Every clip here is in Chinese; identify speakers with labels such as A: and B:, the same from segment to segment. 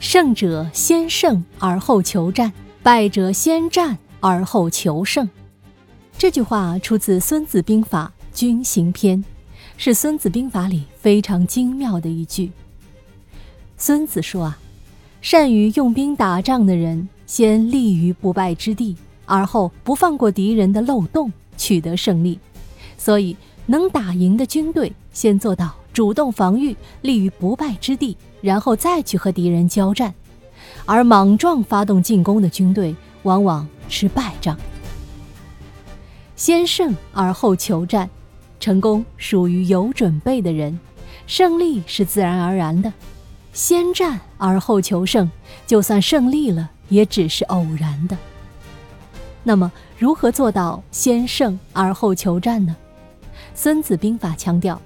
A: 胜者先胜而后求战，败者先战而后求胜。这句话出自《孙子兵法·军行篇》，是《孙子兵法》里非常精妙的一句。孙子说啊，善于用兵打仗的人，先立于不败之地，而后不放过敌人的漏洞，取得胜利。所以，能打赢的军队，先做到主动防御，立于不败之地。然后再去和敌人交战，而莽撞发动进攻的军队往往是败仗。先胜而后求战，成功属于有准备的人，胜利是自然而然的。先战而后求胜，就算胜利了，也只是偶然的。那么，如何做到先胜而后求战呢？孙子兵法强调，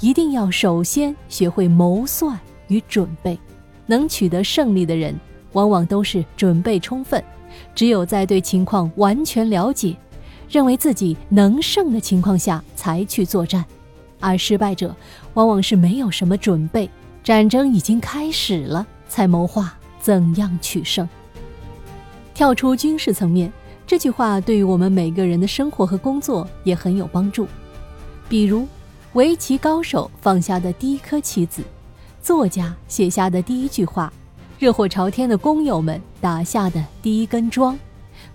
A: 一定要首先学会谋算。与准备，能取得胜利的人，往往都是准备充分。只有在对情况完全了解，认为自己能胜的情况下，才去作战。而失败者，往往是没有什么准备，战争已经开始了，才谋划怎样取胜。跳出军事层面，这句话对于我们每个人的生活和工作也很有帮助。比如，围棋高手放下的第一颗棋子。作家写下的第一句话，热火朝天的工友们打下的第一根桩，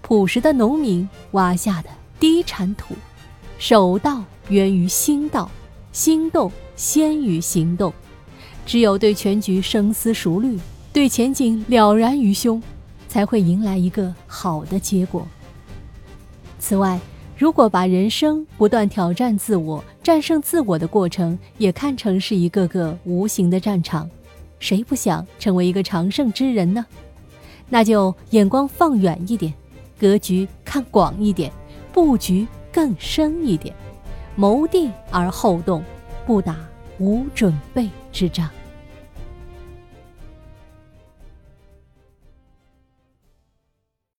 A: 朴实的农民挖下的第一铲土，守道源于心道，心动先于行动。只有对全局深思熟虑，对前景了然于胸，才会迎来一个好的结果。此外，如果把人生不断挑战自我、战胜自我的过程也看成是一个个无形的战场，谁不想成为一个常胜之人呢？那就眼光放远一点，格局看广一点，布局更深一点，谋定而后动，不打无准备之仗。